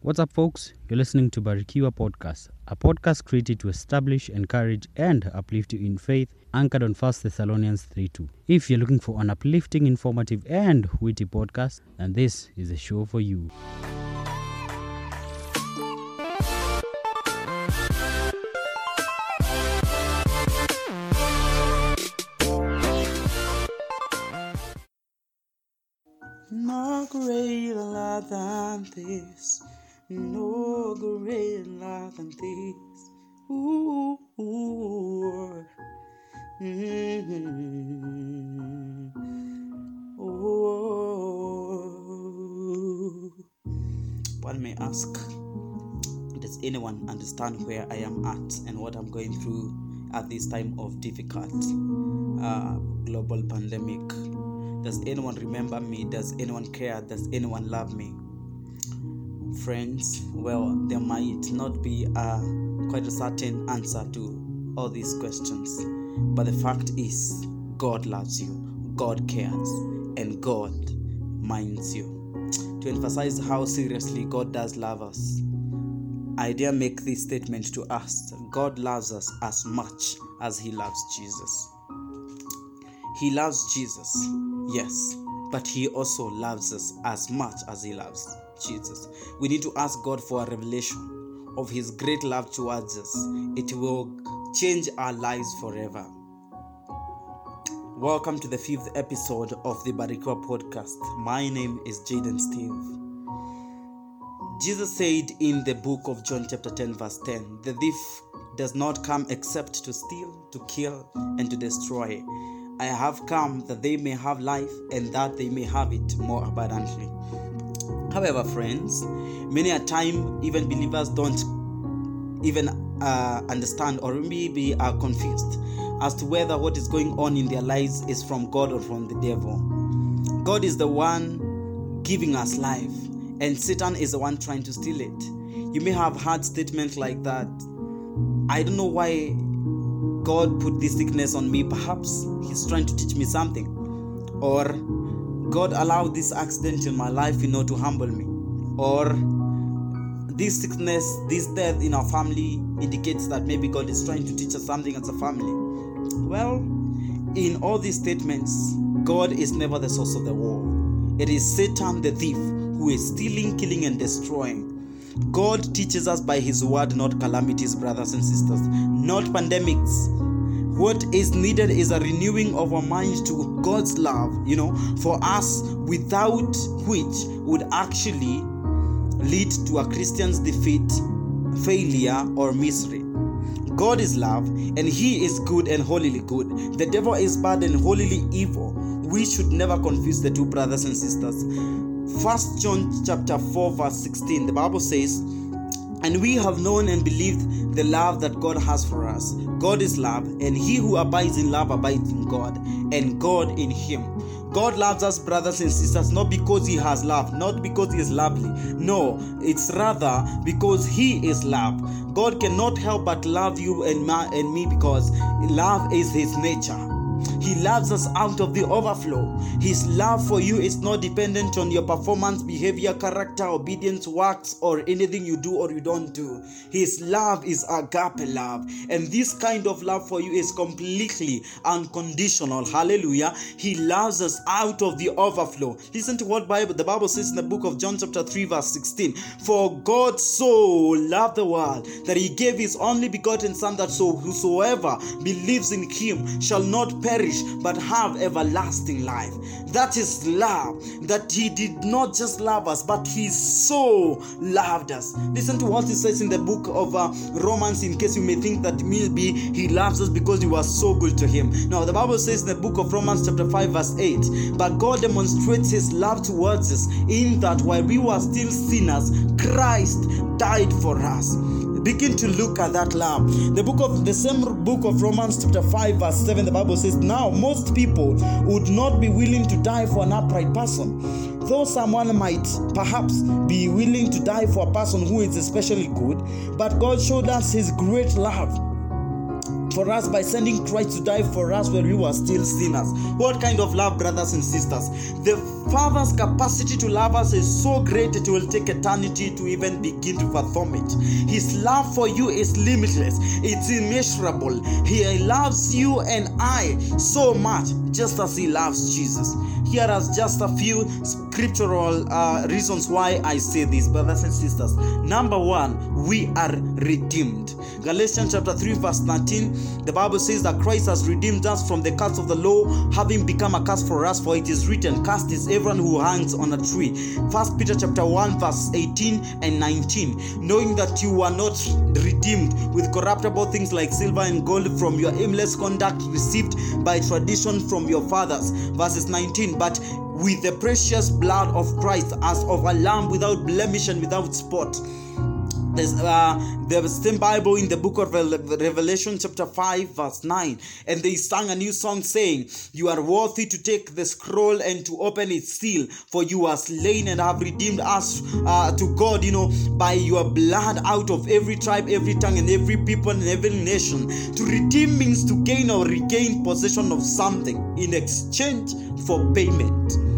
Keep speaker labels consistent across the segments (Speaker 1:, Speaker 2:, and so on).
Speaker 1: What's up, folks? You're listening to Barikiwa Podcast, a podcast created to establish, encourage, and uplift you in faith, anchored on 1 Thessalonians 3 2. If you're looking for an uplifting, informative, and witty podcast, then this is the show for you.
Speaker 2: No greater than this, no greater than this. Ooh, ooh. Mm-hmm. Oh. One may ask, does anyone understand where I am at and what I'm going through at this time of difficult uh, global pandemic? Does anyone remember me? Does anyone care? Does anyone love me? Friends, well, there might not be a quite a certain answer to all these questions, but the fact is, God loves you, God cares, and God minds you. To emphasize how seriously God does love us, I dare make this statement to us God loves us as much as He loves Jesus. He loves Jesus, yes, but He also loves us as much as He loves Jesus. We need to ask God for a revelation of His great love towards us. It will change our lives forever. Welcome to the fifth episode of the Barikiwa podcast. My name is Jaden Steve. Jesus said in the book of John, chapter 10, verse 10, the thief does not come except to steal, to kill, and to destroy. I have come that they may have life and that they may have it more abundantly. However, friends, many a time even believers don't even uh, understand or maybe are confused as to whether what is going on in their lives is from God or from the devil. God is the one giving us life, and Satan is the one trying to steal it. You may have heard statements like that. I don't know why God put this sickness on me. Perhaps He's trying to teach me something. Or God allowed this accident in my life, you know, to humble me. Or this sickness, this death in our family indicates that maybe God is trying to teach us something as a family. Well, in all these statements, God is never the source of the war. It is Satan, the thief, who is stealing, killing, and destroying. God teaches us by His word, not calamities, brothers and sisters, not pandemics. What is needed is a renewing of our minds to God's love, you know, for us, without which would actually lead to a Christian's defeat, failure, or misery. God is love, and He is good and holily good. The devil is bad and holily evil. We should never confuse the two brothers and sisters. First John chapter 4, verse 16, the Bible says, And we have known and believed the love that God has for us. God is love, and he who abides in love abides in God, and God in him. God loves us, brothers and sisters, not because He has love, not because He is lovely. No, it's rather because He is love. God cannot help but love you and, and me because love is His nature. He loves us out of the overflow. His love for you is not dependent on your performance, behavior, character, obedience, works, or anything you do or you don't do. His love is agape love. And this kind of love for you is completely unconditional. Hallelujah. He loves us out of the overflow. Listen to what Bible the Bible says in the book of John chapter 3 verse 16. For God so loved the world that he gave his only begotten son that so whosoever believes in him shall not perish but have everlasting life. That is love. That He did not just love us, but He so loved us. Listen to what He says in the book of uh, Romans, in case you may think that maybe He loves us because we were so good to Him. Now, the Bible says in the book of Romans, chapter 5, verse 8, but God demonstrates His love towards us in that while we were still sinners, Christ died for us begin to look at that love the book of the same book of romans chapter 5 verse 7 the bible says now most people would not be willing to die for an upright person though someone might perhaps be willing to die for a person who is especially good but god showed us his great love for us by sending Christ to die for us when we were still sinners. What kind of love, brothers and sisters? The Father's capacity to love us is so great it will take eternity to even begin to fathom it. His love for you is limitless, it's immeasurable. He loves you and I so much, just as He loves Jesus. Here are just a few scriptural uh, reasons why I say this, brothers and sisters. Number one, we are redeemed. Galatians chapter 3, verse 19, the Bible says that Christ has redeemed us from the curse of the law, having become a curse for us, for it is written, Cast is everyone who hangs on a tree. First Peter chapter 1, verse 18 and 19, knowing that you were not redeemed with corruptible things like silver and gold from your aimless conduct received by tradition from your fathers. Verses 19, but with the precious blood of Christ as of a lamb without blemish and without spot. Uh, the same Bible in the book of Revelation, chapter 5, verse 9. And they sang a new song saying, You are worthy to take the scroll and to open its seal, for you are slain and have redeemed us uh, to God, you know, by your blood out of every tribe, every tongue, and every people and every nation. To redeem means to gain or regain possession of something in exchange for payment.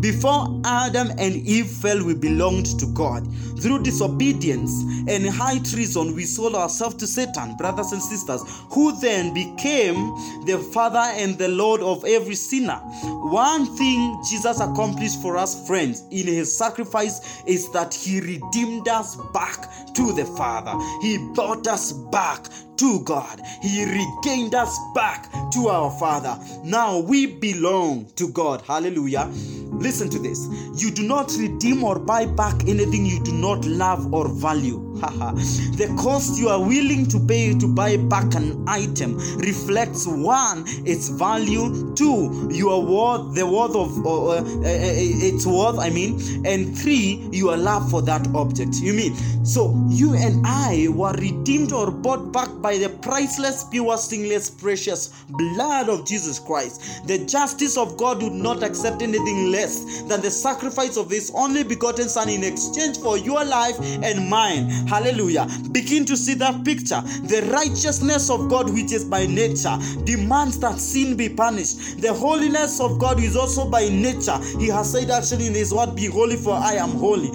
Speaker 2: Before Adam and Eve fell, we belonged to God. Through disobedience and high treason, we sold ourselves to Satan, brothers and sisters, who then became the father and the Lord of every sinner. One thing Jesus accomplished for us, friends, in his sacrifice is that he redeemed us back to the Father. He brought us back to God. He regained us back to our Father. Now we belong to God. Hallelujah. Listen to this. You do not redeem or buy back anything you do not love or value. the cost you are willing to pay to buy back an item reflects one, its value, two, your worth, the worth of uh, uh, its worth, I mean, and three, your love for that object. You mean so you and I were redeemed or bought back by the priceless, pure, sinless, precious blood of Jesus Christ. The justice of God would not accept anything less than the sacrifice of His only begotten Son in exchange for your life and mine. Hallelujah. Begin to see that picture. The righteousness of God, which is by nature, demands that sin be punished. The holiness of God is also by nature. He has said actually in His word, Be holy, for I am holy.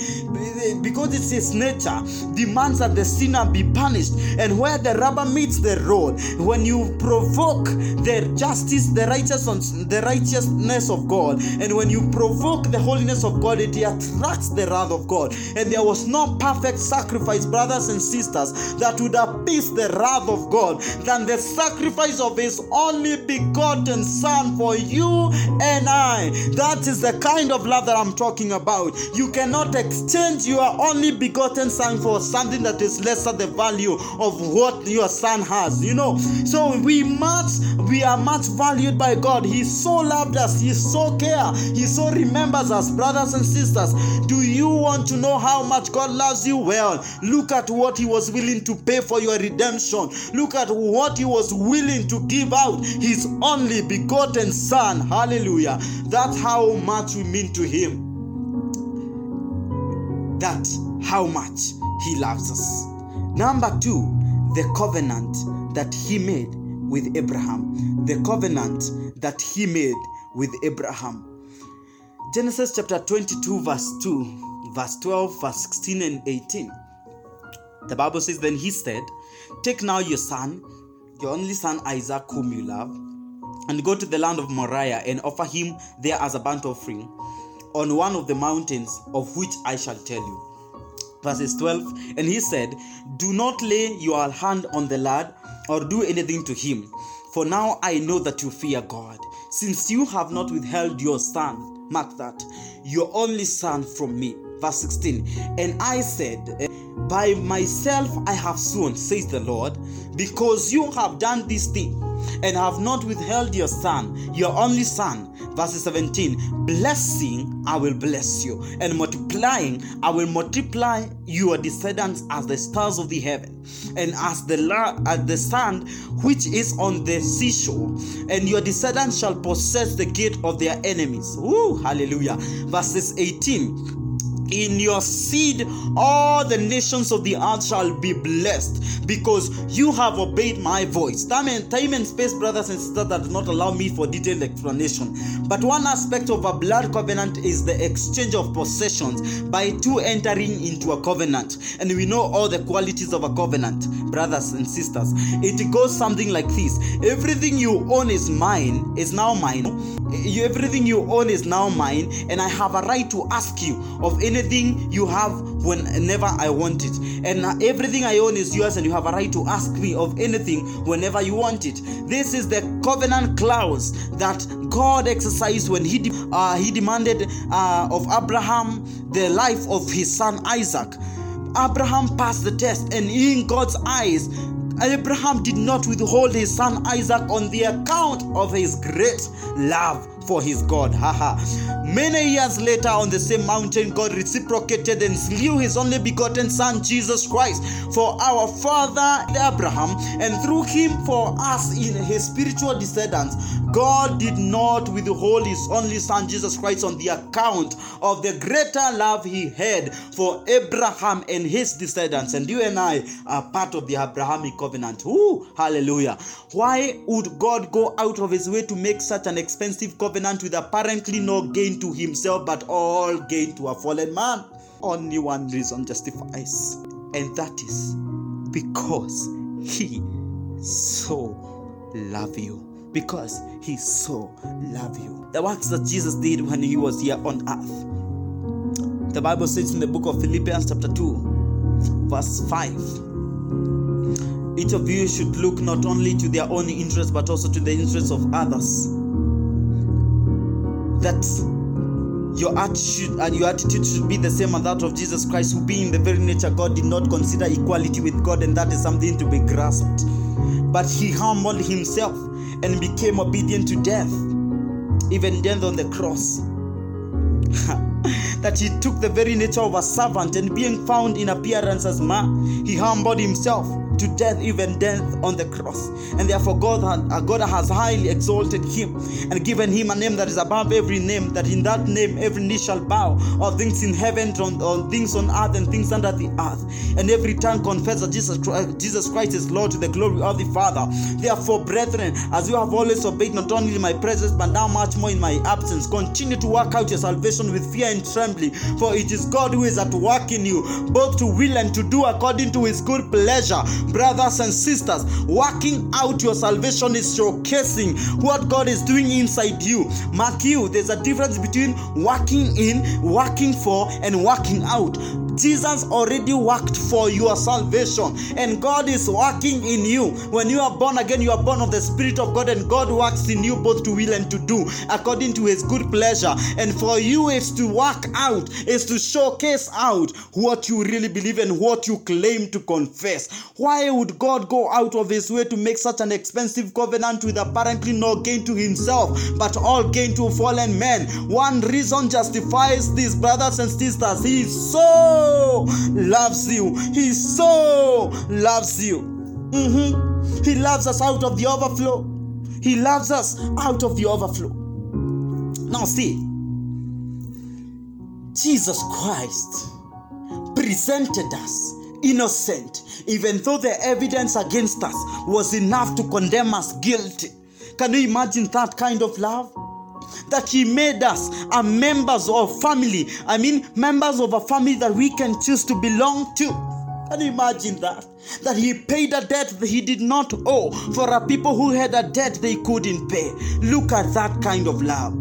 Speaker 2: Because it's His nature, demands that the sinner be punished. And where the rubber meets the road, when you provoke the justice, the righteousness, the righteousness of God, and when you provoke the holiness of God, it attracts the wrath of God. And there was no perfect sacrifice brothers and sisters, that would appease the wrath of God than the sacrifice of His only begotten Son for you and I. That is the kind of love that I'm talking about. You cannot exchange your only begotten Son for something that is lesser the value of what your Son has. You know, so we must, we are much valued by God. He so loved us, He so care, He so remembers us, brothers and sisters. Do you want to know how much God loves you? Well, Look at what he was willing to pay for your redemption. Look at what he was willing to give out his only begotten Son. Hallelujah. That's how much we mean to him. That's how much he loves us. Number two, the covenant that he made with Abraham. The covenant that he made with Abraham. Genesis chapter 22, verse 2, verse 12, verse 16, and 18. The Bible says, Then he said, Take now your son, your only son Isaac, whom you love, and go to the land of Moriah and offer him there as a burnt offering on one of the mountains of which I shall tell you. Verses 12 And he said, Do not lay your hand on the lad or do anything to him, for now I know that you fear God, since you have not withheld your son, mark that, your only son from me. Verse 16 And I said, by myself I have sworn, says the Lord, because you have done this thing and have not withheld your son, your only son. Verse 17 Blessing, I will bless you, and multiplying, I will multiply your descendants as the stars of the heaven, and as the, la- as the sand which is on the seashore. And your descendants shall possess the gate of their enemies. Hallelujah. Verses 18 in your seed all the nations of the earth shall be blessed because you have obeyed my voice. Time and time and space brothers and sisters that do not allow me for detailed explanation. But one aspect of a blood covenant is the exchange of possessions by two entering into a covenant. And we know all the qualities of a covenant brothers and sisters. It goes something like this. Everything you own is mine is now mine. Everything you own is now mine and i have a right to ask you of anything you have whenever i want it. And everything i own is yours and you have a right to ask me of anything whenever you want it. This is the covenant clause that god exercised when he de- uh, he demanded uh, of abraham the life of his son isaac. Abraham passed the test and in god's eyes Abraham did not withhold his son Isaac on the account of his great love for his God. Haha. Many years later, on the same mountain, God reciprocated and slew his only begotten son, Jesus Christ, for our father Abraham, and through him for us in his spiritual descendants. God did not withhold his only son, Jesus Christ, on the account of the greater love he had for Abraham and his descendants. And you and I are part of the Abrahamic covenant. Ooh, hallelujah. Why would God go out of his way to make such an expensive covenant with apparently no gain to himself, but all gain to a fallen man? Only one reason justifies, and that is because he so love you. Because he so love you. The works that jesus did when he was here on earth. The bible says in the book of philippians chapter 2 verse 5 each of you should look not only to their own interests but also to the interests of others that your attitude and your attitude should be the same as that of Jesus Christ, who being the very nature God did not consider equality with God, and that is something to be grasped. But he humbled himself and became obedient to death, even death on the cross. that he took the very nature of a servant and being found in appearance as man, he humbled himself to death, even death on the cross. And therefore, God, had, uh, God has highly exalted him and given him a name that is above every name, that in that name every knee shall bow, of things in heaven, on, on things on earth, and things under the earth. And every tongue confess that Jesus Christ, uh, Jesus Christ is Lord to the glory of the Father. Therefore, brethren, as you have always obeyed not only in my presence, but now much more in my absence, continue to work out your salvation with fear and trembling, for it is God who is at work in you, both to will and to do according to his good pleasure brothers and sisters, working out your salvation is showcasing what God is doing inside you. Mark you, there's a difference between working in, working for, and working out. Jesus already worked for your salvation, and God is working in you. When you are born again, you are born of the Spirit of God, and God works in you both to will and to do according to His good pleasure. And for you, is to work out, is to showcase out what you really believe and what you claim to confess. Why would God go out of His way to make such an expensive covenant with apparently no gain to Himself, but all gain to fallen men? One reason justifies this, brothers and sisters. He is so loves you. He so loves you. Mm-hmm. He loves us out of the overflow. He loves us out of the overflow. Now, see, Jesus Christ presented us innocent, even though the evidence against us was enough to condemn us guilty. Can you imagine that kind of love? That he made us a members of family. I mean members of a family that we can choose to belong to. Can you imagine that? That he paid a debt that he did not owe for a people who had a debt they couldn't pay. Look at that kind of love.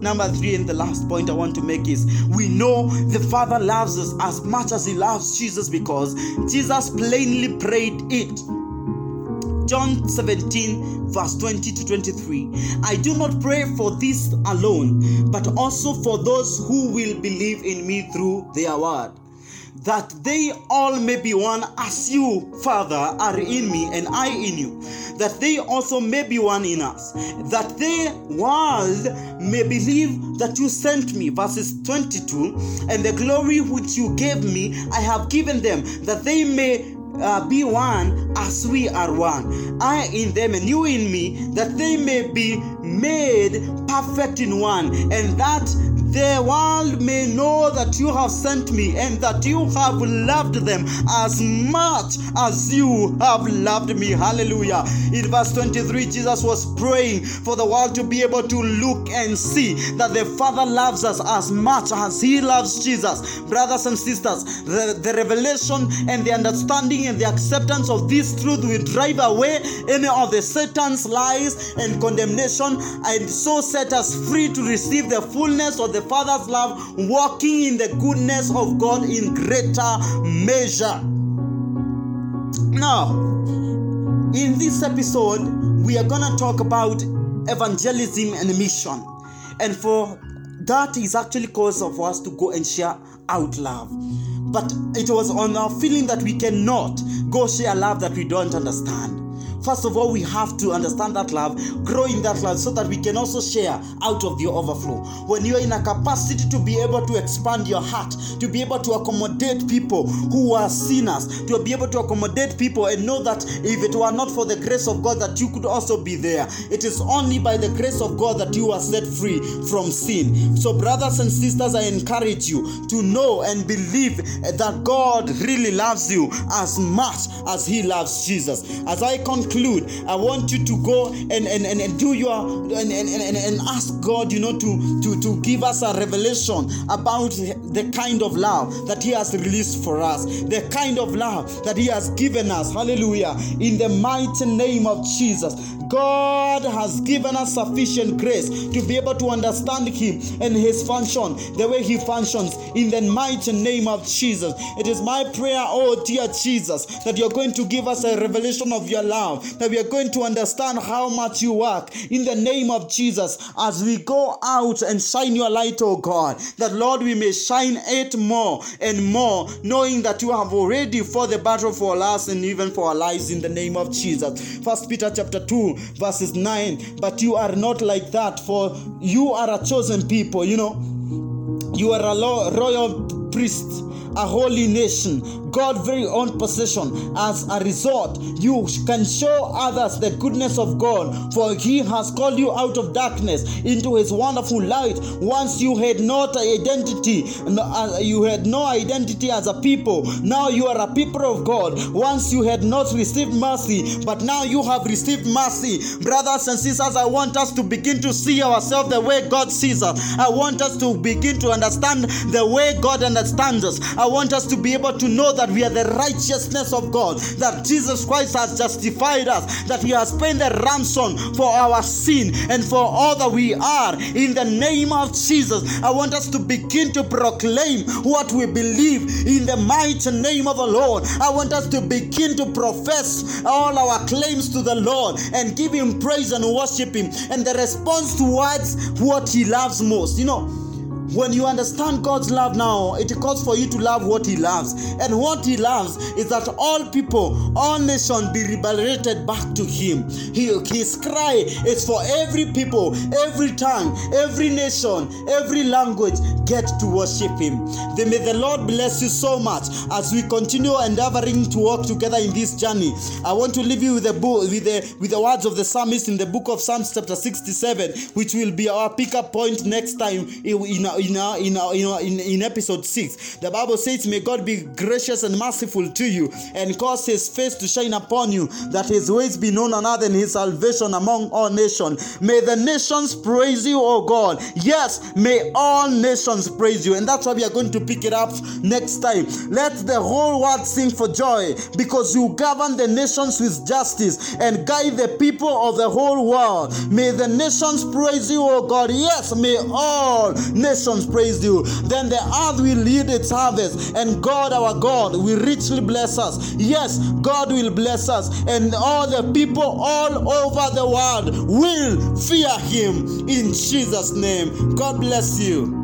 Speaker 2: Number three, and the last point I want to make is we know the Father loves us as much as He loves Jesus because Jesus plainly prayed it. John 17, verse 20 to 23. I do not pray for this alone, but also for those who will believe in me through their word that they all may be one as you, Father, are in me and I in you, that they also may be one in us, that the world may believe that you sent me. Verses 22 And the glory which you gave me, I have given them, that they may uh, be one as we are one. I in them and you in me, that they may be made perfect in one, and that the world may know that you have sent me and that you have loved them as much as you have loved me. Hallelujah. In verse 23, Jesus was praying for the world to be able to look and see that the Father loves us as much as He loves Jesus. Brothers and sisters, the, the revelation and the understanding and the acceptance of this truth will drive away any of the Satan's lies and condemnation and so set us free to receive the fullness of the Father's love, walking in the goodness of God in greater measure. Now, in this episode, we are going to talk about evangelism and mission. And for that is actually cause of us to go and share out love. But it was on our feeling that we cannot go share love that we don't understand. First of all, we have to understand that love, grow in that love so that we can also share out of the overflow. When you are in a capacity to be able to expand your heart, to be able to accommodate people who are sinners, to be able to accommodate people and know that if it were not for the grace of God, that you could also be there. It is only by the grace of God that you are set free from sin. So, brothers and sisters, I encourage you to know and believe that God really loves you as much as He loves Jesus. As I conclude, I want you to go and, and, and, and do your and, and, and, and ask God, you know, to, to, to give us a revelation about the kind of love that He has released for us, the kind of love that He has given us. Hallelujah. In the mighty name of Jesus. God has given us sufficient grace to be able to understand Him and His function, the way He functions, in the mighty name of Jesus. It is my prayer, oh dear Jesus, that you're going to give us a revelation of your love, that we are going to understand how much you work in the name of Jesus as we go out and shine your light, oh God, that Lord, we may shine it more and more, knowing that you have already fought the battle for us and even for our lives in the name of Jesus. First Peter chapter 2, verses 9. But you are not like that, for you are a chosen people, you know. You are a royal priest a holy nation, God's very own possession. As a result, you can show others the goodness of God, for He has called you out of darkness into His wonderful light. Once you had not identity, uh, you had no identity as a people. Now you are a people of God. Once you had not received mercy, but now you have received mercy. Brothers and sisters, I want us to begin to see ourselves the way God sees us. I want us to begin to understand the way God understands us. I want us to be able to know that we are the righteousness of God, that Jesus Christ has justified us, that He has paid the ransom for our sin and for all that we are. In the name of Jesus, I want us to begin to proclaim what we believe in the mighty name of the Lord. I want us to begin to profess all our claims to the Lord and give Him praise and worship Him. And the response towards what He loves most, you know when you understand God's love now, it calls for you to love what He loves. And what He loves is that all people, all nations be liberated back to Him. He, his cry is for every people, every tongue, every nation, every language get to worship Him. Then may the Lord bless you so much as we continue endeavoring to walk together in this journey. I want to leave you with the book, with the with the words of the psalmist in the book of Psalms, chapter 67, which will be our pickup point next time in, in in, our, in, our, in, our, in, in episode 6. The Bible says, May God be gracious and merciful to you and cause his face to shine upon you, that his ways be known on earth and his salvation among all nations. May the nations praise you, O God. Yes, may all nations praise you. And that's why we are going to pick it up next time. Let the whole world sing for joy because you govern the nations with justice and guide the people of the whole world. May the nations praise you, O God. Yes, may all nations nations praised you. Then the earth will lead its harvest, and God, our God, will richly bless us. Yes, God will bless us, and all the people all over the world will fear Him in Jesus' name. God bless you.